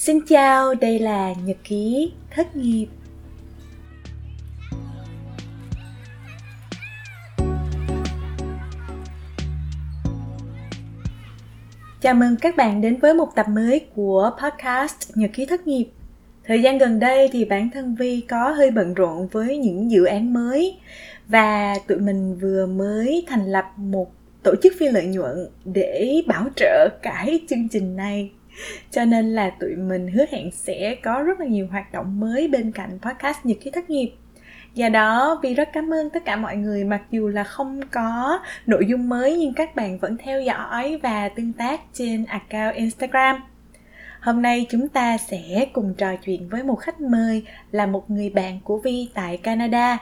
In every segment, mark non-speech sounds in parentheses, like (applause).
Xin chào, đây là Nhật ký thất nghiệp. Chào mừng các bạn đến với một tập mới của podcast Nhật ký thất nghiệp. Thời gian gần đây thì bản thân Vi có hơi bận rộn với những dự án mới và tụi mình vừa mới thành lập một tổ chức phi lợi nhuận để bảo trợ cái chương trình này (laughs) cho nên là tụi mình hứa hẹn sẽ có rất là nhiều hoạt động mới bên cạnh podcast nhật ký thất nghiệp do đó Vi rất cảm ơn tất cả mọi người, mặc dù là không có nội dung mới nhưng các bạn vẫn theo dõi và tương tác trên account Instagram. Hôm nay chúng ta sẽ cùng trò chuyện với một khách mời là một người bạn của Vi tại Canada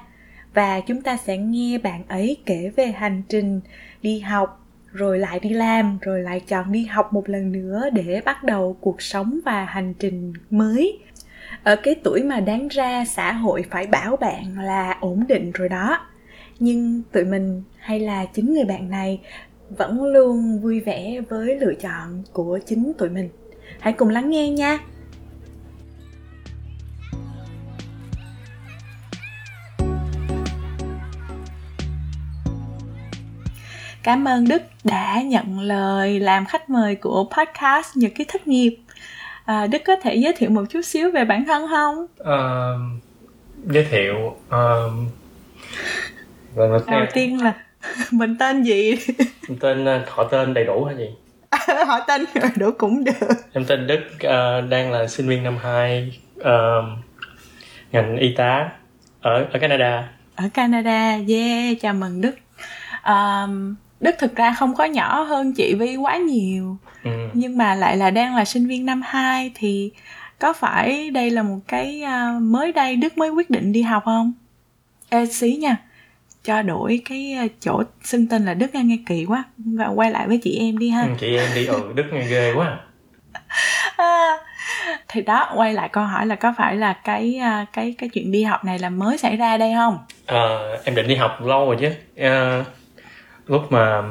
và chúng ta sẽ nghe bạn ấy kể về hành trình đi học rồi lại đi làm, rồi lại chọn đi học một lần nữa để bắt đầu cuộc sống và hành trình mới. Ở cái tuổi mà đáng ra xã hội phải bảo bạn là ổn định rồi đó. Nhưng tụi mình hay là chính người bạn này vẫn luôn vui vẻ với lựa chọn của chính tụi mình. Hãy cùng lắng nghe nha. Cảm ơn Đức đã nhận lời làm khách mời của podcast Nhật ký thất nghiệp. À, Đức có thể giới thiệu một chút xíu về bản thân không? Uh, giới thiệu uh, đầu theo... tiên là (laughs) mình tên gì? Mình tên ờ, họ tên đầy đủ hả gì? (laughs) họ tên đầy đủ cũng được. Em tên Đức uh, đang là sinh viên năm 2 uh, ngành y tá ở ở Canada. Ở Canada, yeah, chào mừng Đức. Um, Đức thực ra không có nhỏ hơn chị Vi quá nhiều. Ừ. nhưng mà lại là đang là sinh viên năm 2 thì có phải đây là một cái uh, mới đây Đức mới quyết định đi học không? Ê xí nha. Cho đổi cái à, chỗ xưng tên là Đức nghe, nghe kỳ quá. Và quay lại với chị em đi ha. Ừ, chị em đi. Ừ Đức nghe ghê quá. (laughs) À, thì đó quay lại câu hỏi là có phải là cái à, cái cái chuyện đi học này là mới xảy ra đây không? À, em định đi học lâu rồi chứ. À, lúc mà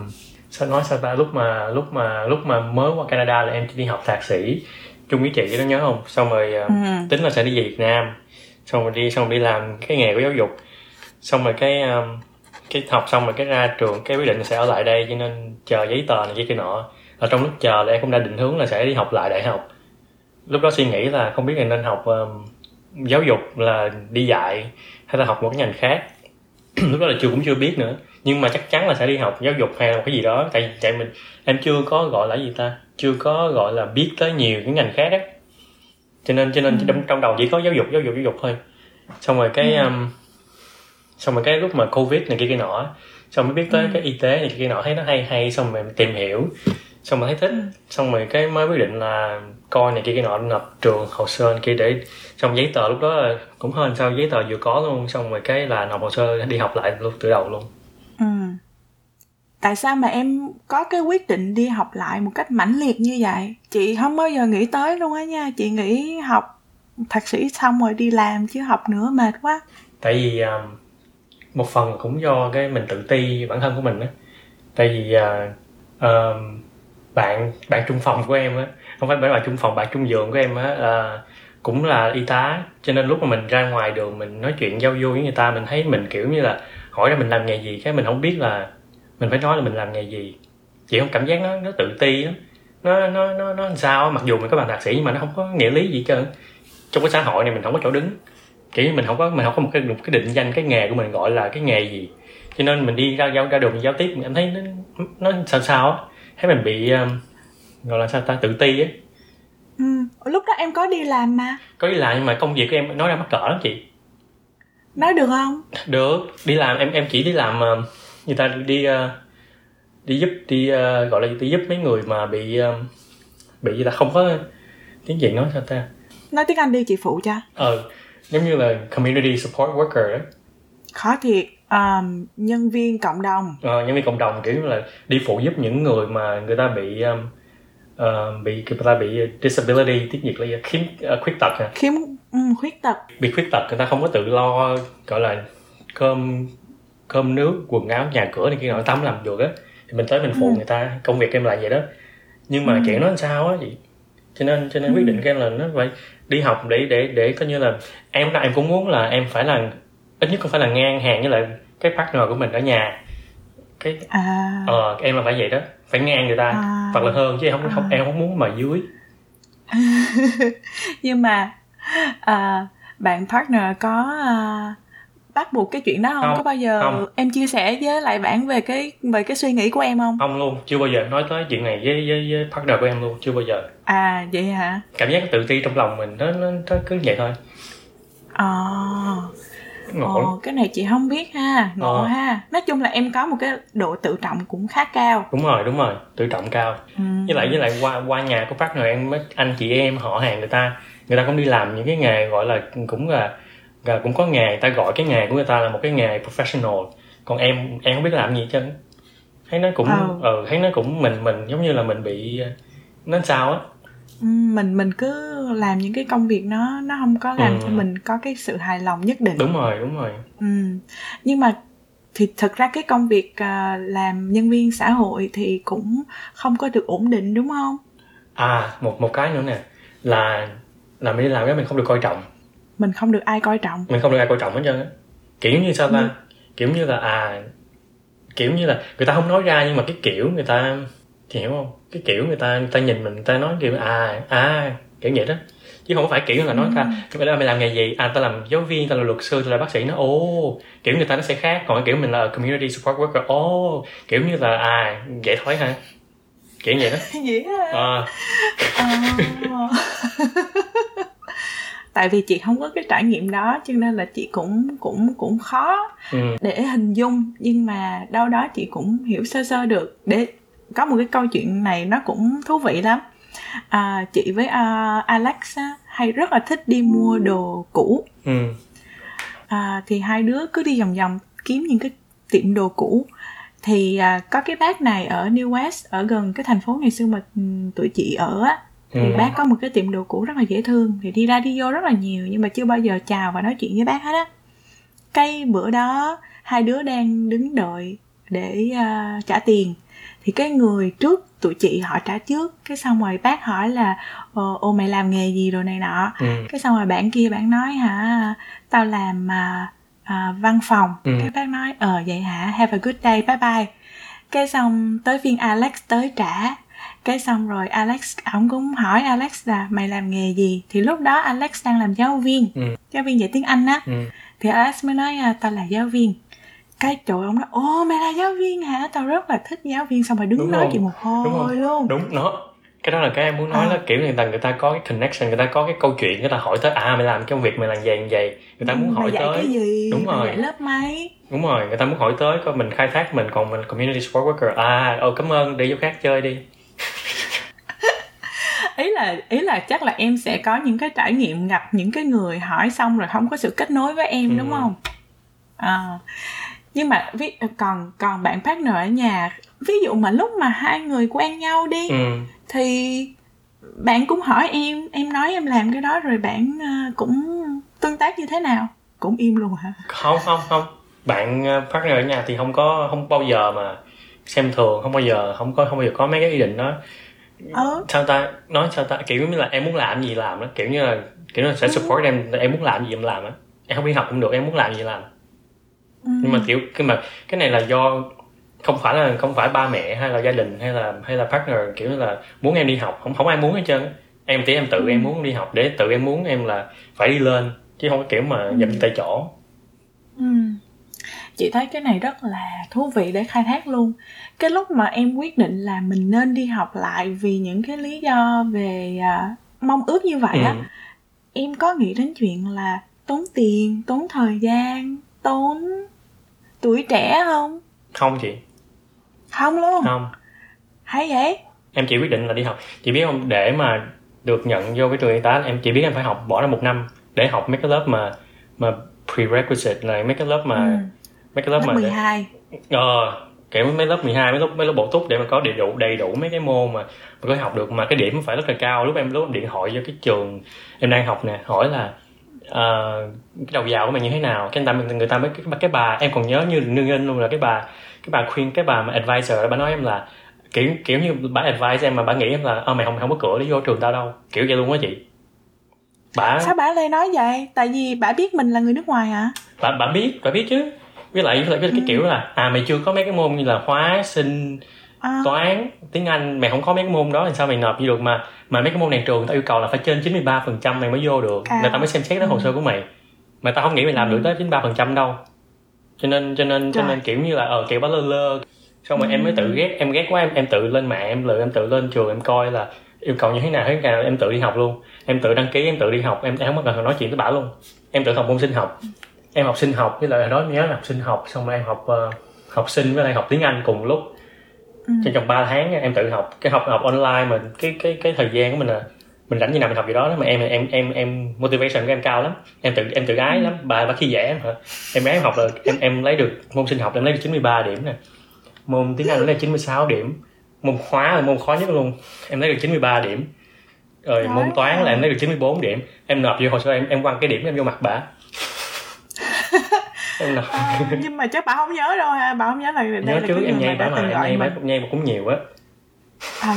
sao nói sao ta? Lúc mà lúc mà lúc mà mới qua Canada là em chỉ đi học thạc sĩ. Chung với chị đó nhớ không? Xong rồi ờ, ừ. tính là sẽ đi về Việt Nam. Xong rồi đi xong rồi đi làm cái nghề của giáo dục. Xong rồi cái um, cái học xong rồi cái ra trường cái quyết định sẽ ở lại đây cho nên chờ giấy tờ này kia nọ. Ở trong lúc chờ là em cũng đã định hướng là sẽ đi học lại đại học. Lúc đó suy nghĩ là không biết là nên học um, giáo dục là đi dạy hay là học một cái ngành khác. (clears throat) Lúc đó là chưa cũng chưa biết nữa nhưng mà chắc chắn là sẽ đi học giáo dục hay là một cái gì đó. Tại tại mình em chưa có gọi là gì ta? Chưa có gọi là biết tới nhiều cái ngành khác á. Cho nên cho nên ừ. trong, trong đầu chỉ có giáo dục giáo dục giáo dục thôi. Xong rồi cái ừ. um, xong rồi cái lúc mà covid này kia kia nọ xong mới biết tới ừ. cái y tế này kia, kia nọ thấy nó hay hay xong rồi tìm hiểu. Xong rồi thấy thích. Xong rồi cái mới quyết định là coi này kia cái nọ nộp trường hồ sơ kia để xong giấy tờ lúc đó cũng hơn sao giấy tờ vừa có luôn. Xong rồi cái là nộp hồ sơ đi học lại luôn từ đầu luôn. ừ tại sao mà em có cái quyết định đi học lại một cách mãnh liệt như vậy? Chị không bao giờ nghĩ tới luôn á nha. Chị nghĩ học thạc sĩ xong rồi đi làm chứ học nữa mệt quá. Tại vì à, một phần cũng do cái mình tự ti bản thân của mình á. Tại vì uh, uh, bạn bạn trung phòng của em á không phải bạn trung phòng bạn trung giường của em á uh, cũng là y tá. Cho nên lúc mà mình ra ngoài đường mình nói chuyện giao du với người ta mình thấy mình kiểu như là hỏi ra mình làm nghề gì cái mình không biết là mình phải nói là mình làm nghề gì? Chị không cảm giác nó nó tự ti lắm nó nó nó nó sao mặc dù mình có bằng thạc sĩ nhưng mà nó không có nghĩa lý gì trơn. Trong cái xã hội này mình không có chỗ đứng. Kiểu như mình không có mình không có một cái một cái định danh cái nghề của mình gọi là cái nghề gì. Cho nên mình đi ra giao ra đường giao tiếp mình cảm thấy nó nó sao sao á. Thấy mình bị um, gọi là sao ta? Tự ti á. Ừ lúc đó em có đi làm mà. Có đi làm nhưng mà công việc của em nói ra mắc cỡ lắm chị. Nói được không? Được đi làm em em chỉ đi làm uh, người ta đi uh, đi giúp đi uh, gọi là đi giúp mấy người mà bị uh, bị là không có tiếng việt nói sao ta? Nói tiếng anh đi chị phụ cho. Ờ giống như là community support worker ấy. khó thiệt um, nhân viên cộng đồng. Ờ, nhân viên cộng đồng kiểu là đi phụ giúp những người mà người ta bị um, uh, bị người ta bị disability tiếng việt là khiếm uh, khuyết tật à. khiếm ừ, khuyết tật. Bị khuyết tật người ta không có tự lo gọi là cơm cơm nước quần áo nhà cửa này kia nọ tắm làm được á thì mình tới mình phụ ừ. người ta công việc em lại vậy đó nhưng mà ừ. chuyện nó làm sao á chị cho nên cho nên quyết định cái là nó phải đi học để để để coi như là em em cũng muốn là em phải là ít nhất cũng phải là ngang hàng với lại cái partner của mình ở nhà cái à ờ em là phải vậy đó phải ngang người ta À. hoặc là hơn chứ em không, À. không em không muốn mà dưới (laughs) nhưng mà à, bạn partner có à, bắt buộc cái chuyện đó không? Không, có bao giờ không. em chia sẻ với lại bạn về cái về cái suy nghĩ của em không? Không luôn chưa bao giờ. Nói tới chuyện này với với, với partner của em luôn chưa bao giờ. À vậy hả? Cảm giác tự ti trong lòng mình nó nó, nó cứ vậy thôi. Ờ. Ngộ. Ồ, cái này chị không biết ha. Ngộ Ờ. ha. Nói chung là em có một cái độ tự trọng cũng khá cao. Đúng rồi đúng rồi. Tự trọng cao. Ừ. với lại với lại qua qua nhà của partner em mấy anh chị em họ hàng người ta người ta cũng đi làm những cái nghề gọi là cũng là, là cũng có nghề người ta gọi cái nghề của người ta là một cái nghề professional còn em em không biết làm gì hết trơn thấy nó cũng Ờ. ờ thấy nó cũng mình mình giống như là mình bị ờ, nó sao á Ừ, mình mình cứ làm những cái công việc nó nó không có làm Ừ. cho mình có cái sự hài lòng nhất định đúng rồi đúng rồi Ừ. Nhưng mà thì thật ra cái công việc à, làm nhân viên xã hội thì cũng không có được ổn định đúng không? à một một cái nữa nè là là mình đi làm cái mình không được coi trọng Mình không được ai coi trọng. mình không được ai coi trọng hết trơn á. Kiểu như sao ta? Ừ. kiểu như là à kiểu như là người ta không nói ra nhưng mà cái kiểu người ta hiểu không? Cái kiểu người ta người ta nhìn mình người ta nói kiểu à à kiểu vậy đó. Chứ không phải kiểu là nói ta làm mày làm nghề gì? À ta làm giáo viên ta là luật sư ta là bác sĩ. Nó ồ kiểu người ta nó sẽ khác. Còn cái kiểu mình là community support worker ồ kiểu như là à vậy thôi hả kiểu vậy đó. Vậy hả? à, Ờ. (laughs) Tại vì chị không có cái trải nghiệm đó cho nên là chị cũng cũng cũng khó ừ, để hình dung. Nhưng mà đâu đó chị cũng hiểu sơ sơ được. Để có một cái câu chuyện này nó cũng thú vị lắm. À, chị với à, Alex á, hay rất là thích đi mua đồ cũ. Ừ, à, thì hai đứa cứ đi vòng vòng kiếm những cái tiệm đồ cũ. Thì à, có cái bác này ở New West ở gần cái thành phố ngày xưa mà ừ, tụi chị ở á thì ừ. bác có một cái tiệm đồ cũ rất là dễ thương. Thì đi ra đi vô rất là nhiều nhưng mà chưa bao giờ chào và nói chuyện với bác hết á. Cái bữa đó hai đứa đang đứng đợi để à, trả tiền. Thì cái người trước tụi chị họ trả trước cái xong rồi bác hỏi là ồ, ồ mày làm nghề gì rồi này nọ? Ừ. cái xong rồi bạn kia bạn nói hả tao làm à, à, văn phòng. Ừ. cái bác nói ờ vậy hả? Have a good day bye bye. Cái xong tới phiên Alex tới trả cái xong rồi Alex ổng cũng hỏi Alex là mày làm nghề gì? Thì lúc đó Alex đang làm giáo viên. Ừ. giáo viên dạy tiếng Anh á. Ừ. thì Alex mới nói à, tao là giáo viên. Cái trời ông nói ồ mày là giáo viên hả? Tao rất là thích giáo viên. Xong rồi đứng Đúng nói chuyện một Đúng hồi không? luôn. Đúng nó cái đó là cái em muốn nói À. là kiểu người ta người ta có cái connection người ta có cái câu chuyện người ta hỏi tới à mày làm cái công việc mày làm vậy vậy? Người ta muốn hỏi tới. cái gì? Đúng mày rồi. dạy lớp mấy? Đúng rồi người ta muốn hỏi tới coi mình khai thác mình còn mình community support worker à ồ cảm ơn đi chỗ khác chơi đi ý là ý là chắc là em sẽ có những cái trải nghiệm gặp những cái người hỏi xong rồi không có sự kết nối với em Ừ. đúng không? À, nhưng mà ví còn còn bạn partner ở nhà ví dụ mà lúc mà hai người quen nhau đi ừ. thì bạn cũng hỏi em em nói em làm cái đó rồi bạn ờ, cũng tương tác như thế nào? Cũng im luôn hả? Không không không. Bạn ờ, partner ở nhà thì không có không bao giờ mà xem thường không bao giờ không có không bao giờ có mấy cái ý định đó ờ. Sao ta? Nói sao ta? Kiểu như là em muốn làm gì làm đó kiểu như là kiểu như là sẽ support em em muốn làm gì em làm á. Em không đi học cũng được em muốn làm gì làm. Ừ. nhưng mà kiểu cái mà cái này là do không phải là không phải ba mẹ hay là gia đình hay là hay là partner kiểu như là muốn em đi học. Không không ai muốn hết trơn em chỉ em tự em muốn đi học. Để tự em muốn em là phải đi lên chứ không có kiểu mà dậm chân tại chỗ. Ừ. Chị thấy cái này rất là thú vị để khai thác luôn. Cái lúc mà em quyết định là mình nên đi học lại vì những cái lý do về à, mong ước như vậy á, Ừ. em có nghĩ đến chuyện là tốn tiền, tốn thời gian, tốn tuổi trẻ không? không chị Không luôn. không Hay vậy? em chỉ quyết định là đi học chị biết không để mà được nhận vô cái trường y tá em chỉ biết em phải học bỏ ra một năm để học mấy cái lớp mà mà prerequisite là mấy cái lớp mà Ừ. mấy cái lớp, Lớp mà 12. ờ kiểu mấy lớp 12 mấy lớp mấy lớp bổ túc để mà có đầy đủ đầy đủ mấy cái môn mà mà có học được. Mà cái điểm phải rất là cao. Lúc em lúc em điện thoại vô cái trường em đang học nè hỏi là ờ, cái đầu vào của mày như thế nào? Cái người ta người ta mới cái, cái bà em còn nhớ như nương in luôn là cái bà cái bà khuyên cái bà mà advisor bà nói em là kiểu kiểu như bà advice em mà bà nghĩ em là ờ mày không không có cửa để vô trường tao đâu. Kiểu vậy luôn á chị. Bà sao bà lại nói vậy? Tại vì bà biết mình là người nước ngoài hả? Bà bà biết bà biết chứ với lại với lại cái, cái kiểu là à mày chưa có mấy cái môn như là hóa sinh à, toán tiếng anh mày không có mấy cái môn đó thì sao mày nộp vô được? Mà mà mấy cái môn này trường tao yêu cầu là phải trên 93% phần trăm mày mới vô được. À. người ta mới xem xét tới hồ sơ của mày. Mà tao không nghĩ mày làm được tới 93% phần trăm đâu. Cho nên cho nên cho nên kiểu như là ờ kiểu bà lơ lơ. Xong rồi em mới tự ghét em ghét quá em em tự lên mạng em lựa em tự lên trường em coi là yêu cầu như thế nào thế nào em tự đi học luôn. Em tự đăng ký em tự đi học em, em không cần nói chuyện với bà luôn. Em tự học môn sinh học em học sinh học với lại đó nhớ là học sinh học xong rồi em học ờ, học sinh với lại học tiếng anh cùng lúc. Ừ. trong vòng 3 tháng em tự học cái học học online mà cái cái cái thời gian của mình là mình rảnh như nào mình học gì đó đó mà em em em em motivation của em cao lắm. Em tự em tự ái lắm bà bà khi dễ em hả em ráng học là em em lấy được môn sinh học em lấy được 93 điểm nè. Môn tiếng anh lấy được 96 điểm. Môn hóa là môn khó nhất luôn em lấy được 93 điểm. Rồi Giỏi môn toán là em lấy được 94 điểm. Em nộp vô hồ sơ em em quăng cái điểm em vô mặt bà em À, nhưng mà chắc bà không nhớ đâu ha bà không nhớ là đây nhớ là trước em nhây bà mà em nhây bà nhây cũng nhiều á. À.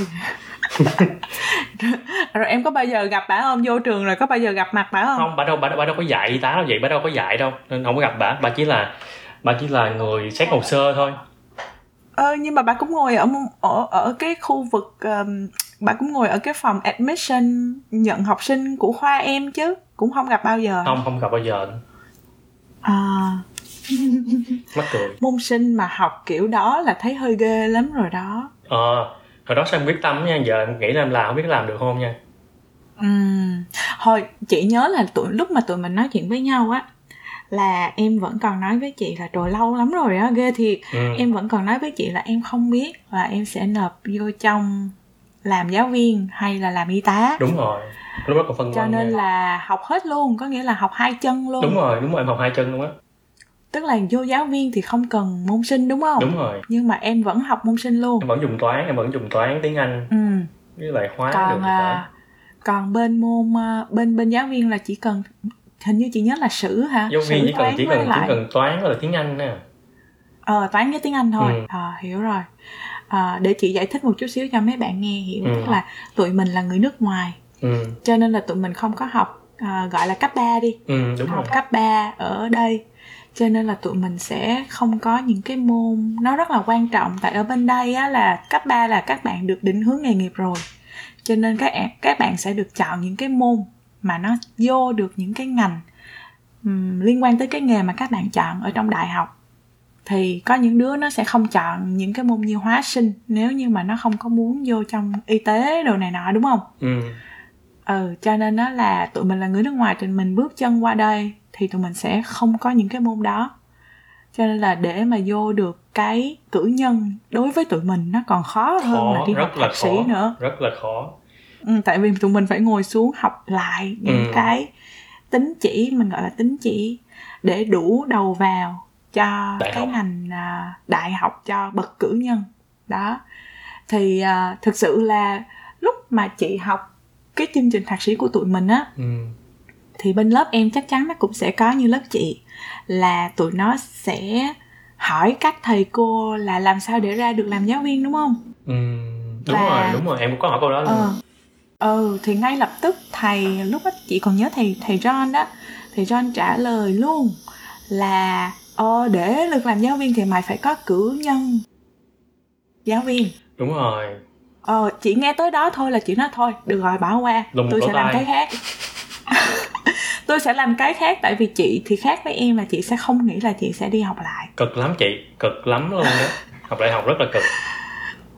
(laughs) rồi em có bao giờ gặp bà không? Vô trường rồi có bao giờ gặp mặt bà không? Không bà đâu bà, bà đâu có dạy tá đâu vậy bà đâu có dạy đâu nên không có gặp bà. Bà chỉ là bà chỉ là người xét hồ sơ thôi. Ờ nhưng mà bà cũng ngồi ở ở ở cái khu vực um, bà cũng ngồi ở cái phòng admission nhận học sinh của khoa em chứ cũng không gặp bao giờ không không gặp bao giờ. À (laughs) mắc cười. Môn sinh mà học kiểu đó là thấy hơi ghê lắm rồi đó. Ờ hồi đó sao em quyết tâm nha giờ em nghĩ là em làm không biết làm được không nha. Ừm, Thôi chị nhớ là tụi lúc mà tụi mình nói chuyện với nhau á là em vẫn còn nói với chị là trời lâu lắm rồi á ghê thiệt. Ừ. em vẫn còn nói với chị là em không biết là em sẽ nộp vô trong làm giáo viên hay là làm y tá. Đúng rồi lúc đó còn phân cho nên nha. là học hết luôn có nghĩa là học hai chân luôn. Đúng rồi đúng rồi em học hai chân luôn á tức là vô giáo viên thì không cần môn sinh đúng không? Đúng rồi. Nhưng mà em vẫn học môn sinh luôn. Em vẫn dùng toán em vẫn dùng toán tiếng anh. Ừ. với lại hóa còn à, còn bên môn à, bên bên giáo viên là chỉ cần hình như chị nhớ là sử hả? Giáo viên Sử, chỉ cần chỉ cần chỉ lại- cần toán là tiếng anh nè ờ toán với tiếng anh thôi. Ừ. ờ hiểu rồi. Ờ, để chị giải thích một chút xíu cho mấy bạn nghe hiểu. Ừ. tức là tụi mình là người nước ngoài. Ừ. Cho nên là tụi mình không có học à, gọi là cấp 3 đi. Ừ đúng rồi. học cấp 3 ở đây cho nên là tụi mình sẽ không có những cái môn nó rất là quan trọng. Tại ở bên đây á là cấp 3 là các bạn được định hướng nghề nghiệp rồi. Cho nên các bạn các bạn sẽ được chọn những cái môn mà nó vô được những cái ngành um, liên quan tới cái nghề mà các bạn chọn ở trong đại học. Thì có những đứa nó sẽ không chọn những cái môn như hóa sinh nếu như mà nó không có muốn vô trong y tế đồ này nọ đúng không? Ừ ừ cho nên nó là tụi mình là người nước ngoài thì mình bước chân qua đây thì tụi mình sẽ không có những cái môn đó. Cho nên là để mà vô được cái cử nhân đối với tụi mình nó còn khó hơn là khó đi học là thạc sĩ khó nữa. rất là khó. Ừ, tại vì tụi mình phải ngồi xuống học lại những Ừ. cái tín chỉ mình gọi là tín chỉ để đủ đầu vào cho Đại cái học. ngành à, đại học cho bậc cử nhân. Đó. Thì à, thực sự là lúc mà chị học cái chương trình thạc sĩ của tụi mình á. Ừ. Thì bên lớp em chắc chắn nó cũng sẽ có như lớp chị là tụi nó sẽ hỏi các thầy cô là làm sao để ra được làm giáo viên đúng không? Ừ đúng Và- rồi đúng rồi em cũng có hỏi câu đó luôn. Ờ. Ừ thì ngay lập tức thầy lúc đó chị còn nhớ thầy thầy John đó thầy John trả lời luôn là ờ để được làm giáo viên thì mày phải có cử nhân giáo viên. Đúng rồi ờ chị nghe tới đó thôi là chị nói thôi. Được rồi bỏ qua. Lùng tôi sẽ làm tai. cái khác. (laughs) Tôi sẽ làm cái khác tại vì chị thì khác với em là chị sẽ không nghĩ là chị sẽ đi học lại. Cực lắm chị cực lắm luôn đó học đại học rất là cực. (laughs)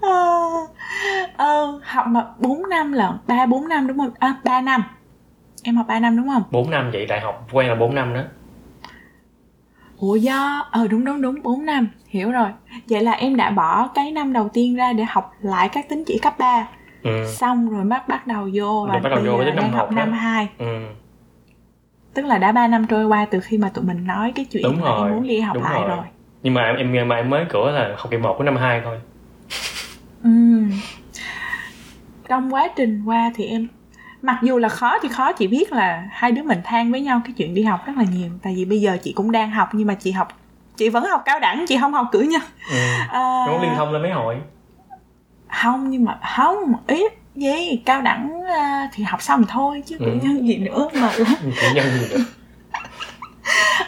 Ờ ờ, học mà 4 năm lận ba bốn năm đúng không? À ba năm. Em học 3 năm đúng không? 4 năm vậy đại học quen là 4 năm đó ủa do ờ đúng đúng đúng 4 năm hiểu rồi. Vậy là em đã bỏ cái năm đầu tiên ra để học lại các tín chỉ cấp 3 ừ. Xong rồi bắt bắt đầu vô và bắt đầu vô với năm học đó. năm 2 ừ. Tức là đã 3 năm trôi qua từ khi mà tụi mình nói cái chuyện Đúng là rồi, em muốn đi học đúng lại rồi. rồi, nhưng mà em em mà em mới cửa là học kỳ 1 của năm 2 thôi. Ừm. trong quá trình qua thì em mặc dù là khó thì khó chị biết là hai đứa mình than với nhau cái chuyện đi học rất là nhiều. Tại vì bây giờ chị cũng đang học nhưng mà chị học chị vẫn học cao đẳng chị không học cử nhân. Ừ. (laughs) À, liên thông lên mấy hội? không nhưng mà không ý gì cao đẳng à, thì học xong thôi chứ Ừ. (laughs) cử nhân gì nữa mà. Cử nhân gì nữa?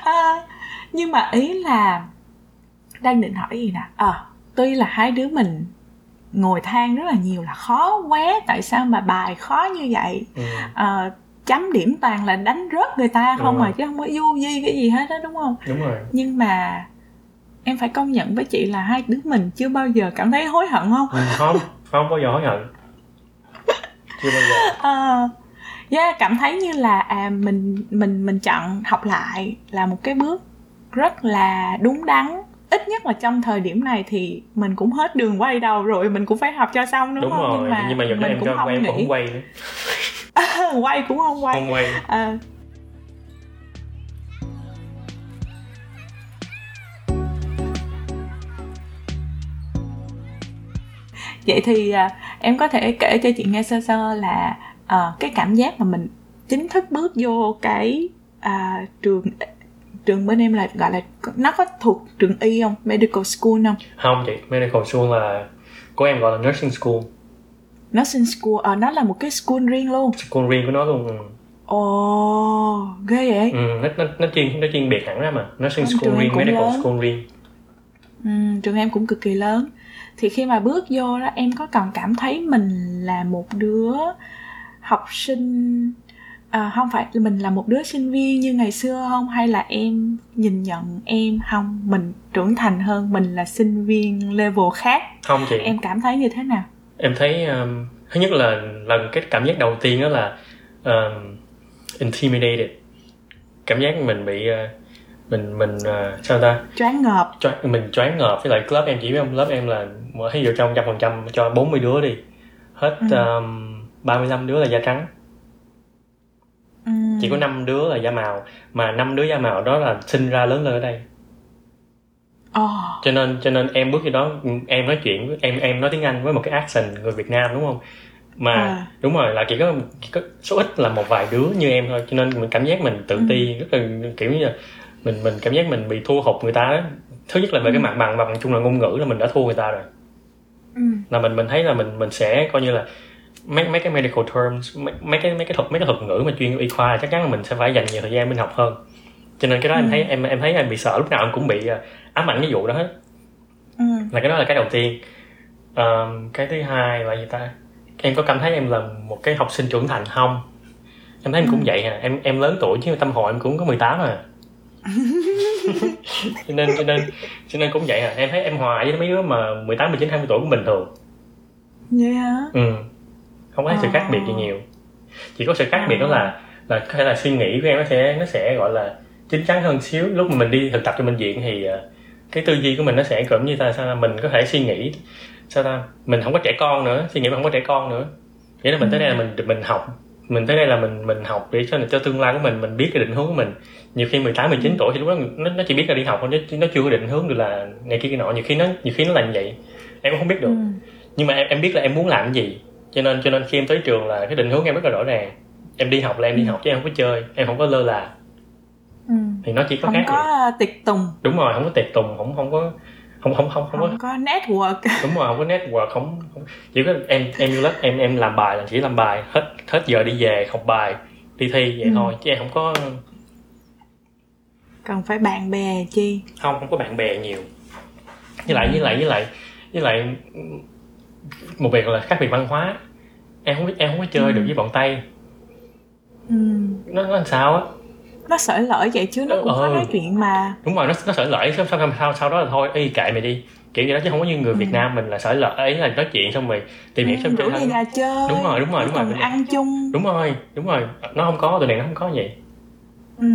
À, nhưng mà ý là đang định hỏi gì nè? Ờ tuy là hai đứa mình ngồi than rất là nhiều là khó quá tại sao mà bài khó như vậy? Ừ. Ờ, chấm điểm toàn là đánh rớt người ta không Đúng mà rồi. chứ không có du di cái gì hết đó đúng không? Đúng rồi. Nhưng mà em phải công nhận với chị là hai đứa mình chưa bao giờ cảm thấy hối hận không? Ừ, không không bao giờ hối hận. (laughs) Chưa bao giờ. Ờ, yeah, cảm thấy như là à mình mình mình chọn học lại là một cái bước rất là đúng đắn ít nhất là trong thời điểm này thì mình cũng hết đường quay đầu rồi mình cũng phải học cho xong đúng, đúng không? Rồi nhưng mà, giờ mình em cũng cho không nghĩ. không quay nữa. (laughs) Quay cũng không quay. Không quay. Ờ. vậy thì à, em có thể kể cho chị nghe sơ sơ là à, cái cảm giác mà mình chính thức bước vô cái à, trường trường bên em là gọi là nó có thuộc trường y không? Medical school không? Không chị medical school là của em gọi là nursing school. Nursing school à, nó là một cái school riêng luôn. School riêng của nó luôn ừ. ồ ghê vậy. Ừ nó, nó, nó chuyên nó chuyên biệt hẳn ra mà. Nursing Không, school riêng medical lớn. school riêng. Ừ, trường em cũng cực kỳ lớn. Thì khi mà bước vô đó em có còn cảm thấy mình là một đứa học sinh à, không phải mình là một đứa sinh viên như ngày xưa không? Hay là em nhìn nhận em không? Mình trưởng thành hơn mình là sinh viên level khác. Không chị. Em cảm thấy như thế nào? Em thấy um, thứ nhất là lần cái cảm giác đầu tiên đó là um, intimidated. Cảm giác mình bị uh, mình mình uh, sao ta? Choáng ngợp. Choáng, mình choáng ngợp. Với lại lớp em chỉ biết không? Lớp em là ví dụ trong trăm phần trăm cho 40 đứa đi. Hết Ừ. um, 35 đứa là da trắng. Chỉ có 5 đứa là da màu mà năm đứa da màu đó là sinh ra lớn lên ở đây Ồ, cho nên cho nên em bước vô đó em nói chuyện với em em nói tiếng Anh với một cái accent người Việt Nam đúng không mà À. đúng rồi là chỉ có, chỉ có số ít là một vài đứa như em thôi cho nên mình cảm giác mình tự Ừ. ti rất là kiểu như là mình mình cảm giác mình bị thua hụt người ta đó. thứ nhất là về Ừ. cái mặt bằng và bằng chung là ngôn ngữ là mình đã thua người ta rồi ừ. là mình mình thấy là mình mình sẽ coi như là mấy mấy cái medical terms mấy, mấy cái mấy cái thuật mấy cái thuật ngữ mà chuyên y khoa chắc chắn là mình sẽ phải dành nhiều thời gian bên học hơn. Cho nên cái đó em Ừ. thấy em em thấy em bị sợ lúc nào em cũng bị à, ám ảnh cái vụ đó hết. Ừ. là cái đó là cái đầu tiên. Ờm, cái thứ hai là gì ta? Em có cảm thấy em là một cái học sinh trưởng thành không? Em thấy em cũng Ừ. vậy à em em lớn tuổi chứ tâm hồn em cũng có 18 à. (laughs) Cho nên cho nên cho nên cũng vậy à em thấy em hòa với mấy đứa mà 18, 19, 20 tuổi cũng bình thường. Hả? Ừ không có thấy sự Ờ. khác biệt gì nhiều. Chỉ có sự khác biệt đó là là có thể là suy nghĩ của em nó sẽ nó sẽ gọi là chín chắn hơn xíu. Lúc mà mình đi thực tập cho bệnh viện thì ờ, cái tư duy của mình nó sẽ cũng như ta sao ta, mình có thể suy nghĩ sao ta? Mình không có trẻ con nữa suy nghĩ mình không có trẻ con nữa. Nghĩa là mình tới đây là mình mình học. Mình tới đây là mình mình học để cho cho tương lai của mình mình biết cái định hướng của mình. Nhiều khi 18, 19 tuổi thì lúc đó nó, nó chỉ biết là đi học thôi chứ nó chưa có định hướng được là này kia kia nọ. Nhiều khi nó nhiều khi nó là như vậy. Em cũng không biết được. Ừ. nhưng mà em em biết là em muốn làm cái gì cho nên cho nên khi em tới trường là cái định hướng em rất là rõ ràng. Em đi học là em đi Ừ. học chứ em không có chơi em không có lơ là. Ừ. thì nó chỉ có không khác có vậy. tiệc tùng. Đúng rồi không có tiệc tùng không không có không không không không có. Không có network. (laughs) Đúng rồi không có network không, không. Chỉ có em em yêu lớp em em làm bài là chỉ làm bài hết hết giờ đi về học bài đi thi vậy Ừ. thôi chứ em không có cần phải bạn bè chi? Không không có bạn bè nhiều. Với lại với lại với lại với lại một việc là khác biệt văn hóa em không em không có chơi Ừ. được với bọn tây ừ. nó nó làm sao á nó sởi lởi vậy chứ nó cũng có Ừ. nói chuyện mà đúng rồi nó nó sởi lởi sau sau sau, sau đó là thôi y kệ mày đi kiểu như đó chứ không có như người Việt Nam mình là sởi lởi ấy là nói chuyện xong rồi tìm hiểu ừ, xong rủ chơi ra chơi Đúng rồi, đúng rồi, đúng rồi, đúng rồi. ăn chung đúng rồi đúng rồi nó không có tụi này nó không có vậy ừ.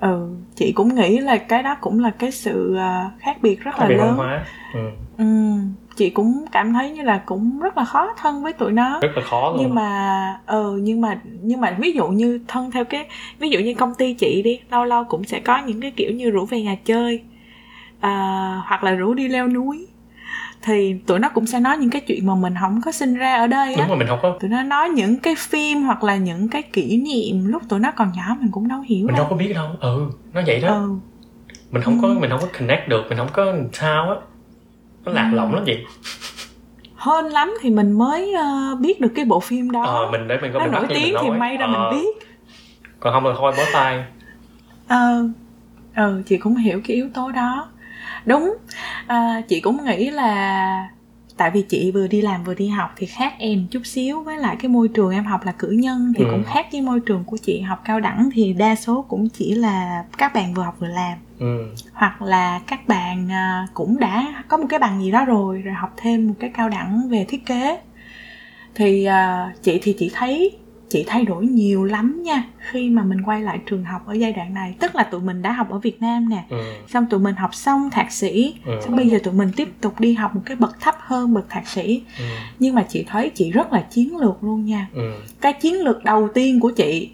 ừ chị cũng nghĩ là cái đó cũng là cái sự à, khác biệt rất khác là biệt lớn hóa ừ. ừ. Chị cũng cảm thấy như là cũng rất là khó thân với tụi nó. Rất là khó luôn. Nhưng mà ừ nhưng mà nhưng mà ví dụ như thân theo cái ví dụ như công ty chị đi lâu lâu cũng sẽ có những cái kiểu như rủ về nhà chơi à, hoặc là rủ đi leo núi. Thì tụi nó cũng sẽ nói những cái chuyện mà mình không có sinh ra ở đây á. Đúng rồi mình không có. Tụi nó nói những cái phim hoặc là những cái kỷ niệm lúc tụi nó còn nhỏ mình cũng đâu hiểu mình đâu đâu. có biết đâu. Ừ nó vậy đó. Ừ. Mình không có Ừ. mình không có connect được mình không có sao á nó lạc Ừ. lõng lắm vậy hơn lắm thì mình mới uh, biết được cái bộ phim đó. Ờ mình để mình có nó nổi tiếng thì may ra Ờ, mình biết. Còn không là thôi bó tay. Ờ ừ chị cũng hiểu cái yếu tố đó. Đúng. À, chị cũng nghĩ là tại vì chị vừa đi làm vừa đi học thì khác em chút xíu với lại cái môi trường em học là cử nhân thì Ừ. cũng khác với môi trường của chị. Học cao đẳng thì đa số cũng chỉ là các bạn vừa học vừa làm ừ. Hoặc là các bạn à, cũng đã có một cái bằng gì đó rồi rồi học thêm một cái cao đẳng về thiết kế. Thì à, chị thì chị thấy chị thay đổi nhiều lắm nha. Khi mà mình quay lại trường học ở giai đoạn này tức là tụi mình đã học ở Việt Nam nè. Ừ. Xong tụi mình học xong thạc sĩ. Ừ. xong bây giờ tụi mình tiếp tục đi học một cái bậc thấp hơn bậc thạc sĩ. Ừ. Nhưng mà chị thấy chị rất là chiến lược luôn nha. Ừ. Cái chiến lược đầu tiên của chị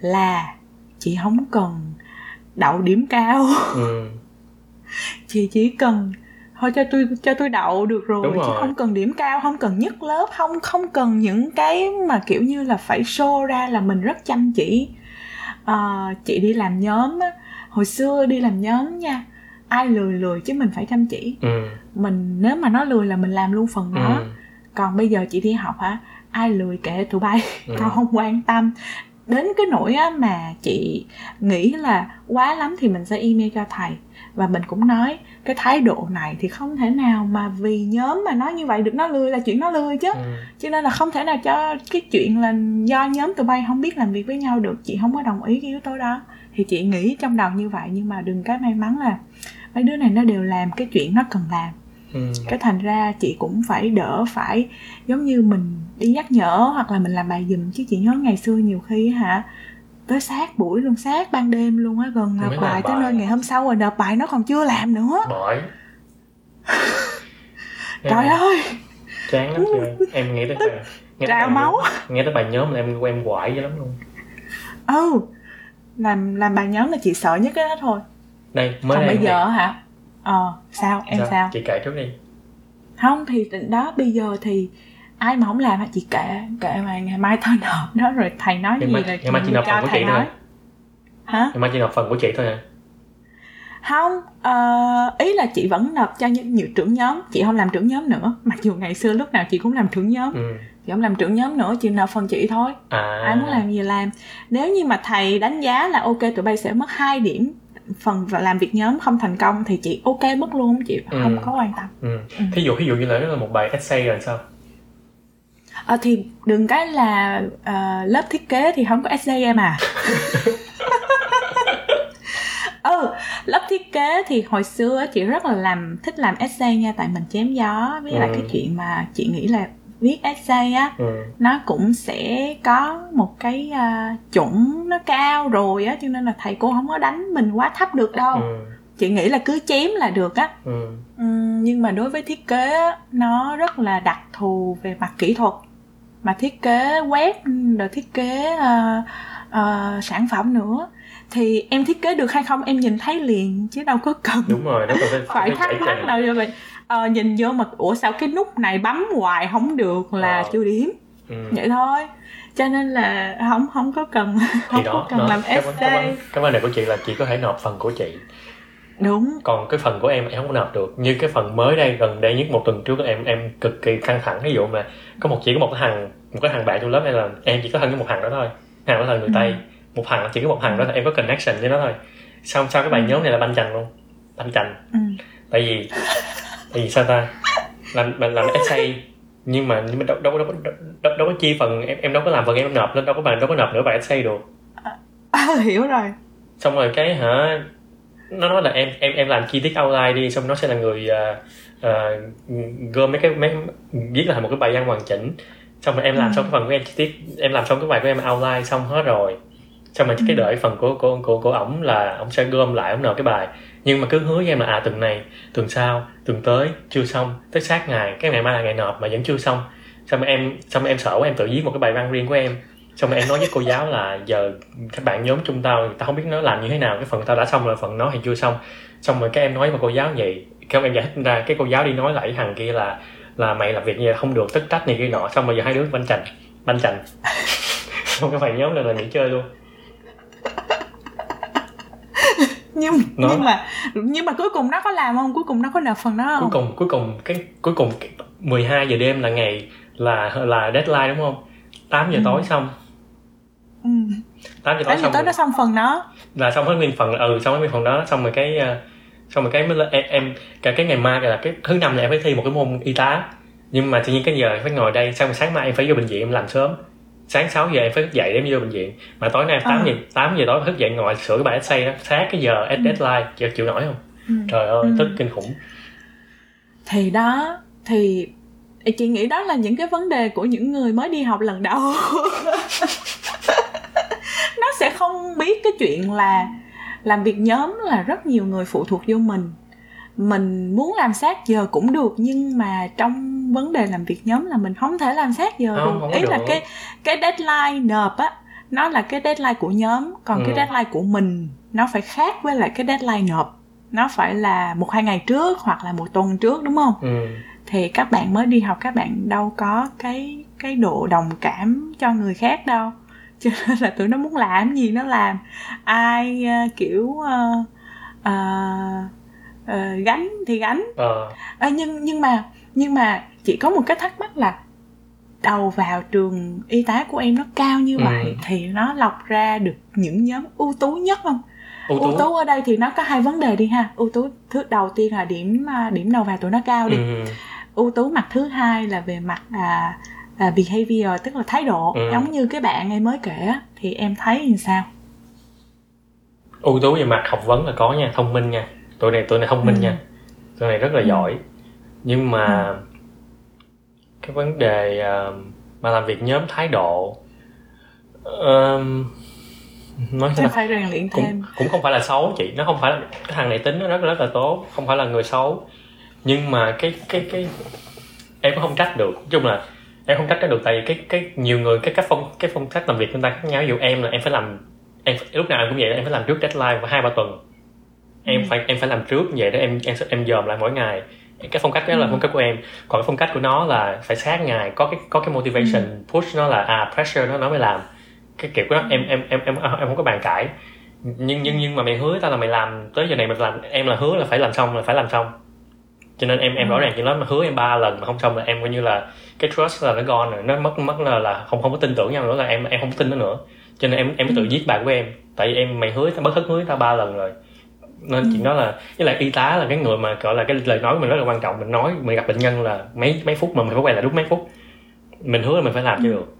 là chị không cần đậu điểm cao. Ừ. (laughs) Chị chỉ cần thôi cho tôi cho tôi đậu được rồi, Đúng chứ rồi. không cần điểm cao không cần nhất lớp không không cần những cái mà kiểu như là phải show ra là mình rất chăm chỉ. Ờ, chị đi làm nhóm á hồi xưa đi làm nhóm nha ai lười lười chứ mình phải chăm chỉ. Ừ. Mình nếu mà nó lười là mình làm luôn phần đó. Ừ. Còn bây giờ chị đi học hả ai lười kệ tụi bay Ừ. (laughs) tao không quan tâm đến cái nỗi á mà chị nghĩ là quá lắm thì mình sẽ email cho thầy. Và mình cũng nói cái thái độ này thì không thể nào mà vì nhóm mà nói như vậy được nó lười là chuyện nó lười chứ. Ừ. Cho nên là không thể nào cho cái chuyện là do nhóm tụi bay không biết làm việc với nhau được chị không có đồng ý cái yếu tố đó. Thì chị nghĩ trong đầu như vậy nhưng mà đừng cái may mắn là mấy đứa này nó đều làm cái chuyện nó cần làm ừ. Cái thành ra chị cũng phải đỡ phải giống như mình đi nhắc nhở hoặc là mình làm bài giùm. Chứ chị nhớ ngày xưa nhiều khi hả tới sát buổi luôn sát ban đêm luôn á gần nộp làm bài tới bài. nơi ngày hôm sau rồi nộp bài nó còn chưa làm nữa. Bởi. (laughs) Trời ơi. Chán lắm ơi. Em nghĩ tới bài nghe bài máu. nghe tới bài nhóm là em em quải dữ lắm luôn. Ừ. Làm làm bài nhóm là chị sợ nhất cái đó thôi. Đây mới còn đây bây em giờ hả ờ sao? Em sao, chị kể trước đi. Không thì đó bây giờ thì ai mà không làm hả chị kệ kệ mà ngày mai tao nộp đó rồi thầy nói ngày gì mai là ngày mai chị nộp phần của chị nói. thôi hả? Ngày mai chị nộp phần của chị thôi hả? Không ờ, ý là chị vẫn nộp cho những nhiều trưởng nhóm chị không làm trưởng nhóm nữa. Mặc dù ngày xưa lúc nào chị cũng làm trưởng nhóm. Ừ. Chị không làm trưởng nhóm nữa chị nộp phần chị thôi. À. Ai muốn làm gì làm. Nếu như mà thầy đánh giá là ok tụi bay sẽ mất 2 điểm phần và làm việc nhóm không thành công thì chị ok mất luôn chị Ừ. không có quan tâm. Ừ. Thí dụ thí dụ như là là một bài essay rồi sao? Ờ, thì đừng cái là ờ, lớp thiết kế thì không có essay em à. (laughs) Ừ lớp thiết kế thì hồi xưa chị rất là làm thích làm essay nha tại mình chém gió với lại Ừ. cái chuyện mà chị nghĩ là viết essay á ừ. nó cũng sẽ có một cái à, chuẩn nó cao rồi á cho nên là thầy cô không có đánh mình quá thấp được đâu. Ừ. Chị nghĩ là cứ chém là được á. Ừ. Ừm, nhưng mà đối với thiết kế á, nó rất là đặc thù về mặt kỹ thuật. Mà thiết kế web rồi thiết kế ờ, ờ, sản phẩm nữa. Thì em thiết kế được hay không em nhìn thấy liền chứ đâu có cần đúng rồi đó (laughs) phải phải thắc mắc đâu như vậy ờ, nhìn vô mà ủa sao cái nút này bấm hoài không được là Ờ. chưa điểm. Ừ. vậy thôi. Cho nên là không không có cần (laughs) không đó, có cần đó. làm cái, vấn- cái, essay. vấn- cái vấn đề của chị là chị có thể nộp phần của chị. Đúng. Còn cái phần của em em không nộp được. Như cái phần mới đây gần đây nhất một tuần trước em em cực kỳ căng thẳng. Ví dụ mà có một chỉ có một cái thằng một cái thằng bạn trong lớp em là em chỉ có thân với một thằng đó thôi. Thằng đó là người Ừ. tây. Một thằng chỉ có một thằng đó là em có connection với nó thôi. Xong sau cái bài Ừ. nhóm này là banh chành luôn. Banh chành. Ừ. tại vì vì sao ta? Làm làm, làm essay. Nhưng mà nhưng mà đâu đâu đâu, đâu, đâu, đâu có chi phần em em đâu có làm phần em nộp lên đâu có bạn đâu có nộp nữa bài essay được À, hiểu rồi. Xong rồi cái hả nó nói là em em em làm chi tiết outline đi xong nó sẽ là người uh, uh, gom mấy cái mấy viết lại một cái bài văn hoàn chỉnh. Xong rồi em làm Ừ. xong cái phần của em chi tiết em làm xong cái bài của em outline xong hết rồi. Xong rồi cái Ừ. đợi phần của của của của ổng là ổng sẽ gom lại ổng nộp cái bài nhưng mà cứ hứa với em là à tuần này, tuần sau, tuần tới, chưa xong, tới sát ngày, cái ngày mai là ngày nộp mà vẫn chưa xong. Xong rồi em, xong rồi em sợ quá, em tự viết một cái bài văn riêng của em. Xong rồi em nói với cô giáo là, giờ các bạn nhóm chung tao tao không biết nó làm như thế nào, cái phần tao đã xong rồi, phần nó thì chưa xong. Xong rồi các em nói với cô giáo vậy các em giải thích ra, cái cô giáo đi nói lại thằng kia là là mày làm việc như vậy không được, tức trách này kia nọ. Xong rồi giờ hai đứa banh chành banh chành. Xong cái phần nhóm này là nghỉ chơi luôn nhưng Nó- nhưng mà nhưng mà cuối cùng nó có làm không? Cuối cùng nó có nộp phần đó cuối không? cùng cuối cùng cái cuối cùng cái 12 giờ đêm là ngày là là deadline đúng không? 8 giờ Ừ. tối xong. Ừ. 8 giờ tối tới giờ xong tới rồi. nó xong phần đó. Là xong hết nguyên phần ừ xong hết nguyên phần đó xong rồi cái ờ, xong rồi cái mới lên- em, em cả cái ngày mai là cái thứ năm là em phải thi một cái môn y tá. Nhưng mà tự nhiên cái giờ phải ngồi đây xong sáng mai em phải vô bệnh viện em làm sớm sáng 6 giờ em phải thức dậy để em vô bệnh viện mà tối nay 8 Ờ. giờ 8 giờ tối thức dậy ngồi sửa cái bài essay đó sát cái giờ deadline chịu, chịu nổi không ừ. trời ơi Ừ. tức kinh khủng thì đó thì chị nghĩ đó là những cái vấn đề của những người mới đi học lần đầu (laughs) nó sẽ không biết cái chuyện là làm việc nhóm là rất nhiều người phụ thuộc vô mình mình muốn làm sát giờ cũng được nhưng mà trong vấn đề làm việc nhóm là mình không thể làm sát giờ Không, được. không ý là được. cái cái deadline nộp á nó là cái deadline của nhóm còn Ừ. cái deadline của mình nó phải khác với lại cái deadline nộp. Nó phải là một hai ngày trước hoặc là một tuần trước đúng không? Ừ. thì các bạn mới đi học các bạn đâu có cái cái độ đồng cảm cho người khác đâu. (laughs) Cho nên là tụi nó muốn làm gì nó làm. Ai ờ, kiểu ờ, ờ, ờ, gánh thì gánh. Ờ. Ờ, nhưng nhưng mà nhưng mà chỉ có một cái thắc mắc là đầu vào trường y tá của em nó cao như Ừ. vậy thì nó lọc ra được những nhóm ưu tú nhất không ưu ưu tú tú ở đây thì nó có hai vấn đề đi ha ưu tú thứ đầu tiên là điểm à, điểm đầu vào tụi nó cao đi ừ. ưu tú mặt thứ hai là về mặt à, à, behavior tức là thái độ Ừ. giống như cái bạn em mới kể thì em thấy như sao ưu tú về mặt học vấn là có nha thông minh nha tụi này tụi này thông minh Ừ. nha tụi này rất là Ừ. giỏi nhưng mà cái vấn đề ờ, mà làm việc nhóm thái độ ờm, nói ta? phải rèn luyện cũng thêm. cũng không phải là xấu chị. Nó không phải là cái thằng này tính nó rất rất là tốt không phải là người xấu. Nhưng mà cái cái cái em cũng không trách được. Nói chung là em không trách nó được tại vì cái cái nhiều người cái cách phong cái phong cách làm việc của người ta khác nhau. Ví dụ em là em phải làm em lúc nào em cũng vậy đó, em phải làm trước deadline của hai ba tuần. Em Ừ. phải em phải làm trước vậy đó em em em dòm lại mỗi ngày cái phong cách đó là Ừ. phong cách của em. Còn cái phong cách của nó là phải sát ngày có cái có cái motivation push nó là à pressure nó nó mới làm. Cái kiểu của nó em em em em em không có bàn cãi. Nhưng nhưng nhưng mà mày hứa tao là mày làm tới giờ này mày làm em là hứa là phải làm xong là phải làm xong. Cho nên em em Ừ. rõ ràng chuyện đó mà hứa em ba lần mà không xong là em coi như là cái trust là nó gone rồi. Nó mất mất là, là không không có tin tưởng nhau nữa là em em không tin nó nữa. Cho nên em em mới tự Ừ. giết bạn của em. Tại vì em mày hứa tao bất thức hứa tao ba lần rồi nên chuyện đó là với lại y tá là cái người mà gọi là cái lời nói của mình rất là quan trọng. Mình nói mình gặp bệnh nhân là mấy mấy phút mà mình phải quay lại đúng mấy phút. Mình hứa là mình phải làm cho Ừ. được.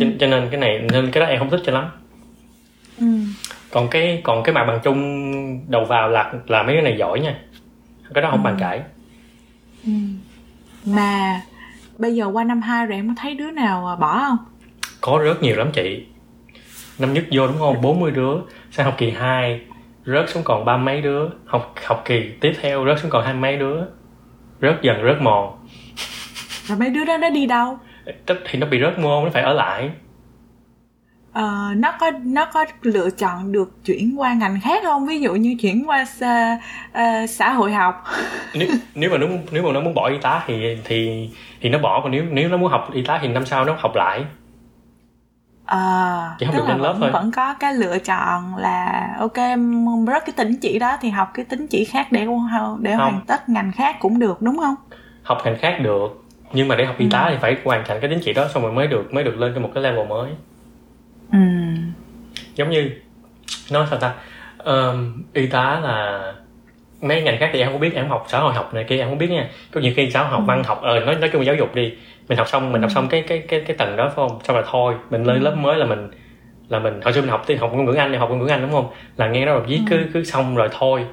Cho, cho nên cái này nên cái đó em không thích cho lắm. Ừ. còn cái còn cái mặt bằng chung đầu vào là là mấy cái này giỏi nha. Cái đó không Ừ. bàn cãi. Ừ. mà bây giờ qua năm hai rồi em có thấy đứa nào à, bỏ không? Có rất nhiều lắm chị. Năm nhất vô đúng không? 40 đứa. Sang học kỳ 2 rớt xuống còn ba mấy đứa. Học học kỳ tiếp theo rớt xuống còn hai mấy đứa. Rớt dần rớt mòn. Rồi mấy đứa đó nó đi đâu? Thì nó bị rớt môn nó phải ở lại. Ờ, nó có nó có lựa chọn được chuyển qua ngành khác không? Ví dụ như chuyển qua xã, ờ, xã hội học. (laughs) Nếu nếu mà nó nếu mà nó muốn bỏ y tá thì thì thì nó bỏ. Còn nếu nếu nó muốn học y tá thì năm sau nó học lại Ờ, Chỉ không được lên lớp vẫn, thôi. vẫn có cái lựa chọn là ok rớt cái tín chỉ đó thì học cái tín chỉ khác để để Không. hoàn tất ngành khác cũng được đúng không học ngành khác được nhưng mà để học y tá Ừ. thì phải hoàn thành cái tín chỉ đó xong rồi mới được mới được lên cho một cái level mới ừ giống như nói sao ta Ờm, y tá là mấy ngành khác thì em không biết em học xã hội học này kia em không biết nha có nhiều khi xã hội học Ừ. văn học ờ nói nói chung giáo dục đi mình học xong mình học xong cái cái cái cái tầng đó phải không? Xong rồi thôi mình lên Ừ. lớp mới là mình là mình hồi xưa mình học thì học ngôn ngữ anh thì học ngôn ngữ anh đúng không? Là nghe nó đọc viết cứ Ừ. cứ xong rồi thôi.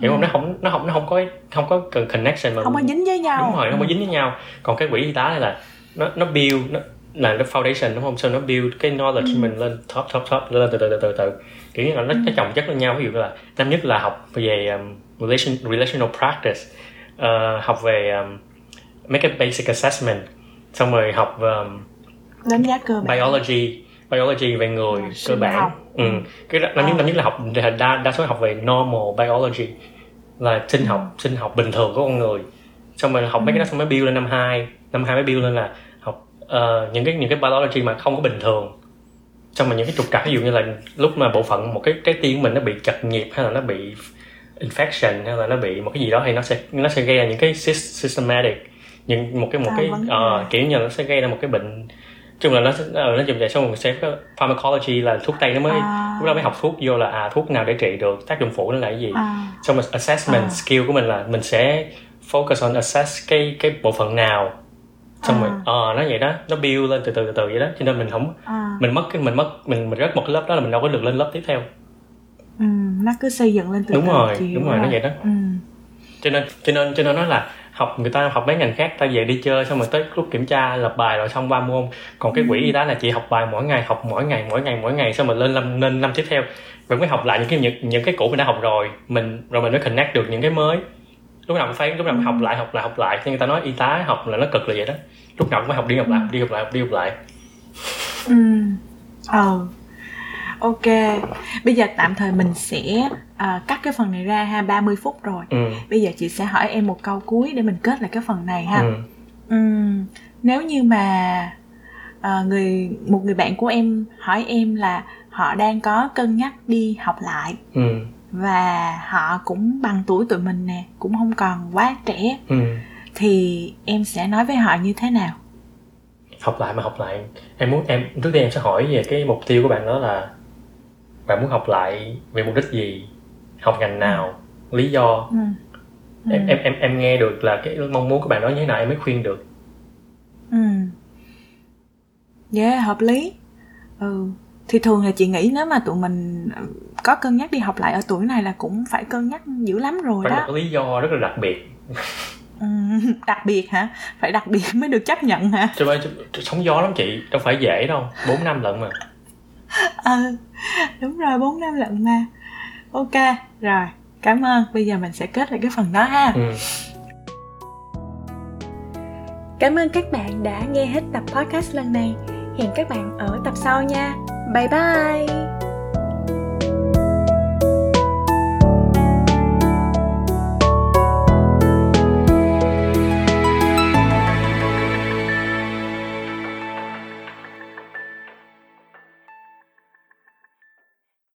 Hiểu không? Ừ. nó không nó không nó không có không có cần connection mà không có dính với nhau. đúng rồi nó không có Ừ. dính với nhau. Còn cái quỹ y tá này là nó nó build nó là cái foundation đúng không? So nó build cái knowledge Ừ. mình lên top top top lên từ từ từ từ từ. Kiểu như là nó, nó chồng chất lên nhau. Ví dụ là năm nhất là học về um, relation relational practice. Ờ, học về um, mấy cái basic assessment xong rồi học um, đánh giá cơ bản. biology biology về người À, cơ bản. học. ừ. cái năm nhất năm nhất là học đa đa số học về normal biology là sinh học sinh học bình thường của con người. Xong rồi học mấy cái đó xong mới build lên năm hai năm hai mới build lên là học ờ, những cái những cái biology mà không có bình thường. Xong rồi những cái trục trặc ví dụ như là lúc mà bộ phận một cái cái tim của mình nó bị chật nhịp hay là nó bị infection hay là nó bị một cái gì đó thì nó sẽ nó sẽ gây ra những cái systematic những một cái một À, cái ờ, kiểu như là nó sẽ gây ra một cái bệnh chung là nó sẽ ờ, nó dùng vậy xong rồi sẽ pharmacology là thuốc tây nó mới À. lúc đó mới học thuốc vô là à thuốc nào để trị được tác dụng phụ nó là cái gì à, xong rồi assessment À. skill của mình là mình sẽ focus on assess cái cái bộ phận nào xong À. rồi ờ nó vậy đó nó build lên từ từ từ từ vậy đó cho nên mình không à, mình mất cái mình mất mình mình rớt một cái lớp đó là mình đâu có được lên lớp tiếp theo ừ, nó cứ xây dựng lên từ đúng từ rồi đúng rồi nó vậy đó ừ. cho nên cho nên cho nên nói là học người ta học mấy ngành khác ta về đi chơi xong rồi tới lúc kiểm tra lập bài rồi xong ba môn. Còn cái quỹ y tá là chị học bài mỗi ngày học mỗi ngày mỗi ngày mỗi ngày xong rồi lên năm lên năm tiếp theo. Mình mới học lại những cái những, những cái cũ mình đã học rồi. Mình rồi mình mới connect được những cái mới. Lúc nào cũng phải lúc nào cũng học lại học lại học lại. Thì người ta nói y tá học là nó cực là vậy đó. Lúc nào cũng phải học đi học lại đi học lại học đi học lại. Ừ. Ờ ok. Bây giờ tạm thời mình sẽ à, cắt cái phần này ra ha 30 phút rồi. Ừ. Bây giờ chị sẽ hỏi em một câu cuối để mình kết lại cái phần này ha. Ừ. Ừm, nếu như mà à, người một người bạn của em hỏi em là họ đang có cân nhắc đi học lại ừ. và họ cũng bằng tuổi tụi mình nè cũng không còn quá trẻ ừ. thì em sẽ nói với họ như thế nào? Học lại mà học lại. Em muốn em trước tiên em sẽ hỏi về cái mục tiêu của bạn đó là bạn muốn học lại vì mục đích gì? Học ngành nào? Lý do? Ừ. em em em em nghe được là cái mong muốn của bạn đó như thế nào em mới khuyên được. Ừ. Yeah hợp lý. Ừ. Thì thường là chị nghĩ nếu mà tụi mình có cân nhắc đi học lại ở tuổi này là cũng phải cân nhắc dữ lắm rồi phải đó. cái lý do rất là đặc biệt. Ừ, (laughs) đặc biệt hả? Phải đặc biệt (laughs) mới được chấp nhận hả? Cho nên sóng gió lắm chị. Đâu phải dễ đâu. 4 năm lận mà (laughs) ừ đúng rồi bốn năm lận mà ok rồi cảm ơn bây giờ mình sẽ kết lại cái phần đó ha ừ. Cảm ơn các bạn đã nghe hết tập podcast lần này. Hẹn các bạn ở tập sau nha. Bye bye!